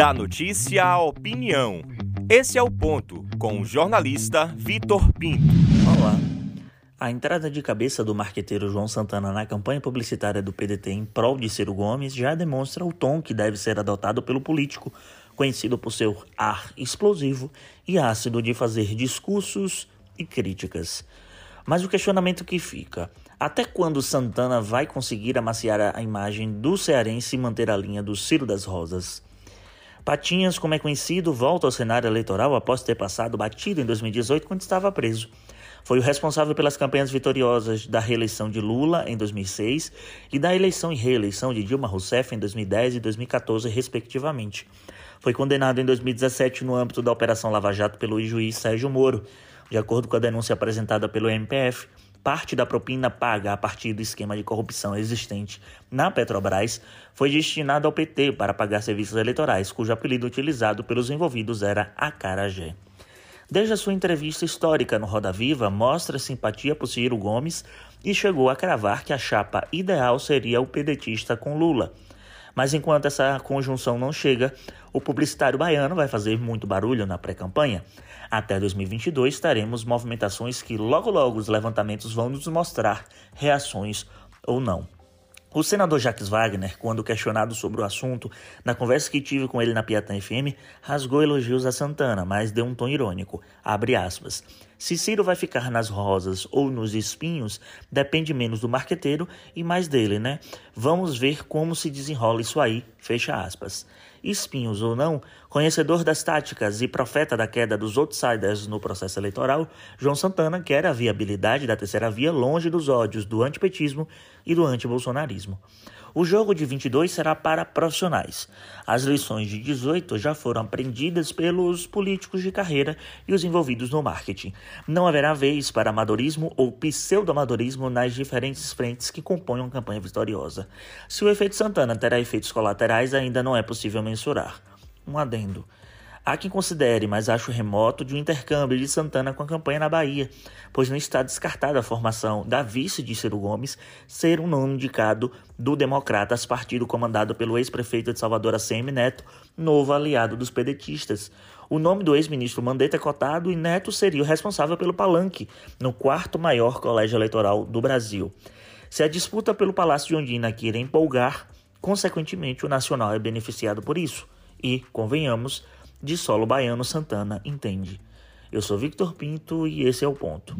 Da notícia à opinião. Esse é o ponto, com o jornalista Vitor Pinto. Olá. A entrada de cabeça do marqueteiro João Santana na campanha publicitária do PDT em prol de Ciro Gomes já demonstra o tom que deve ser adotado pelo político, conhecido por seu ar explosivo e ácido de fazer discursos e críticas. Mas o questionamento que fica: até quando Santana vai conseguir amaciar a imagem do cearense e manter a linha do Ciro das Rosas? Patinhas, como é conhecido, volta ao cenário eleitoral após ter passado batido em 2018 quando estava preso. Foi o responsável pelas campanhas vitoriosas da reeleição de Lula em 2006 e da eleição e reeleição de Dilma Rousseff em 2010 e 2014, respectivamente. Foi condenado em 2017 no âmbito da Operação Lava Jato pelo juiz Sérgio Moro. De acordo com a denúncia apresentada pelo MPF, Parte da propina paga a partir do esquema de corrupção existente na Petrobras foi destinada ao PT para pagar serviços eleitorais, cujo apelido utilizado pelos envolvidos era Acarajé. Desde a sua entrevista histórica no Roda Viva, mostra simpatia por Ciro Gomes e chegou a cravar que a chapa ideal seria o pedetista com Lula. Mas enquanto essa conjunção não chega, o publicitário baiano vai fazer muito barulho na pré-campanha. Até 2022 teremos movimentações que logo logo os levantamentos vão nos mostrar reações ou não. O senador Jacques Wagner, quando questionado sobre o assunto, na conversa que tive com ele na Piatã FM, rasgou elogios a Santana, mas deu um tom irônico. Abre aspas. Se Ciro vai ficar nas rosas ou nos espinhos, depende menos do marqueteiro e mais dele, né? Vamos ver como se desenrola isso aí. Fecha aspas espinhos ou não, conhecedor das táticas e profeta da queda dos outsiders no processo eleitoral, João Santana quer a viabilidade da terceira via longe dos ódios do antipetismo e do antibolsonarismo. O jogo de 22 será para profissionais. As lições de 18 já foram aprendidas pelos políticos de carreira e os envolvidos no marketing. Não haverá vez para amadorismo ou pseudo-amadorismo nas diferentes frentes que compõem uma campanha vitoriosa. Se o efeito Santana terá efeitos colaterais, ainda não é possível mensurar. Um adendo. Há quem considere, mas acho remoto, de um intercâmbio de Santana com a campanha na Bahia, pois não está descartada a formação da vice de Ciro Gomes ser um nome indicado do Democratas, partido comandado pelo ex-prefeito de Salvador ACM Neto, novo aliado dos pedetistas. O nome do ex-ministro Mandetta é cotado e Neto seria o responsável pelo palanque, no quarto maior colégio eleitoral do Brasil. Se a disputa pelo Palácio de Ondina queira empolgar, consequentemente o Nacional é beneficiado por isso. E, convenhamos, de solo baiano Santana entende. Eu sou Victor Pinto e esse é o ponto.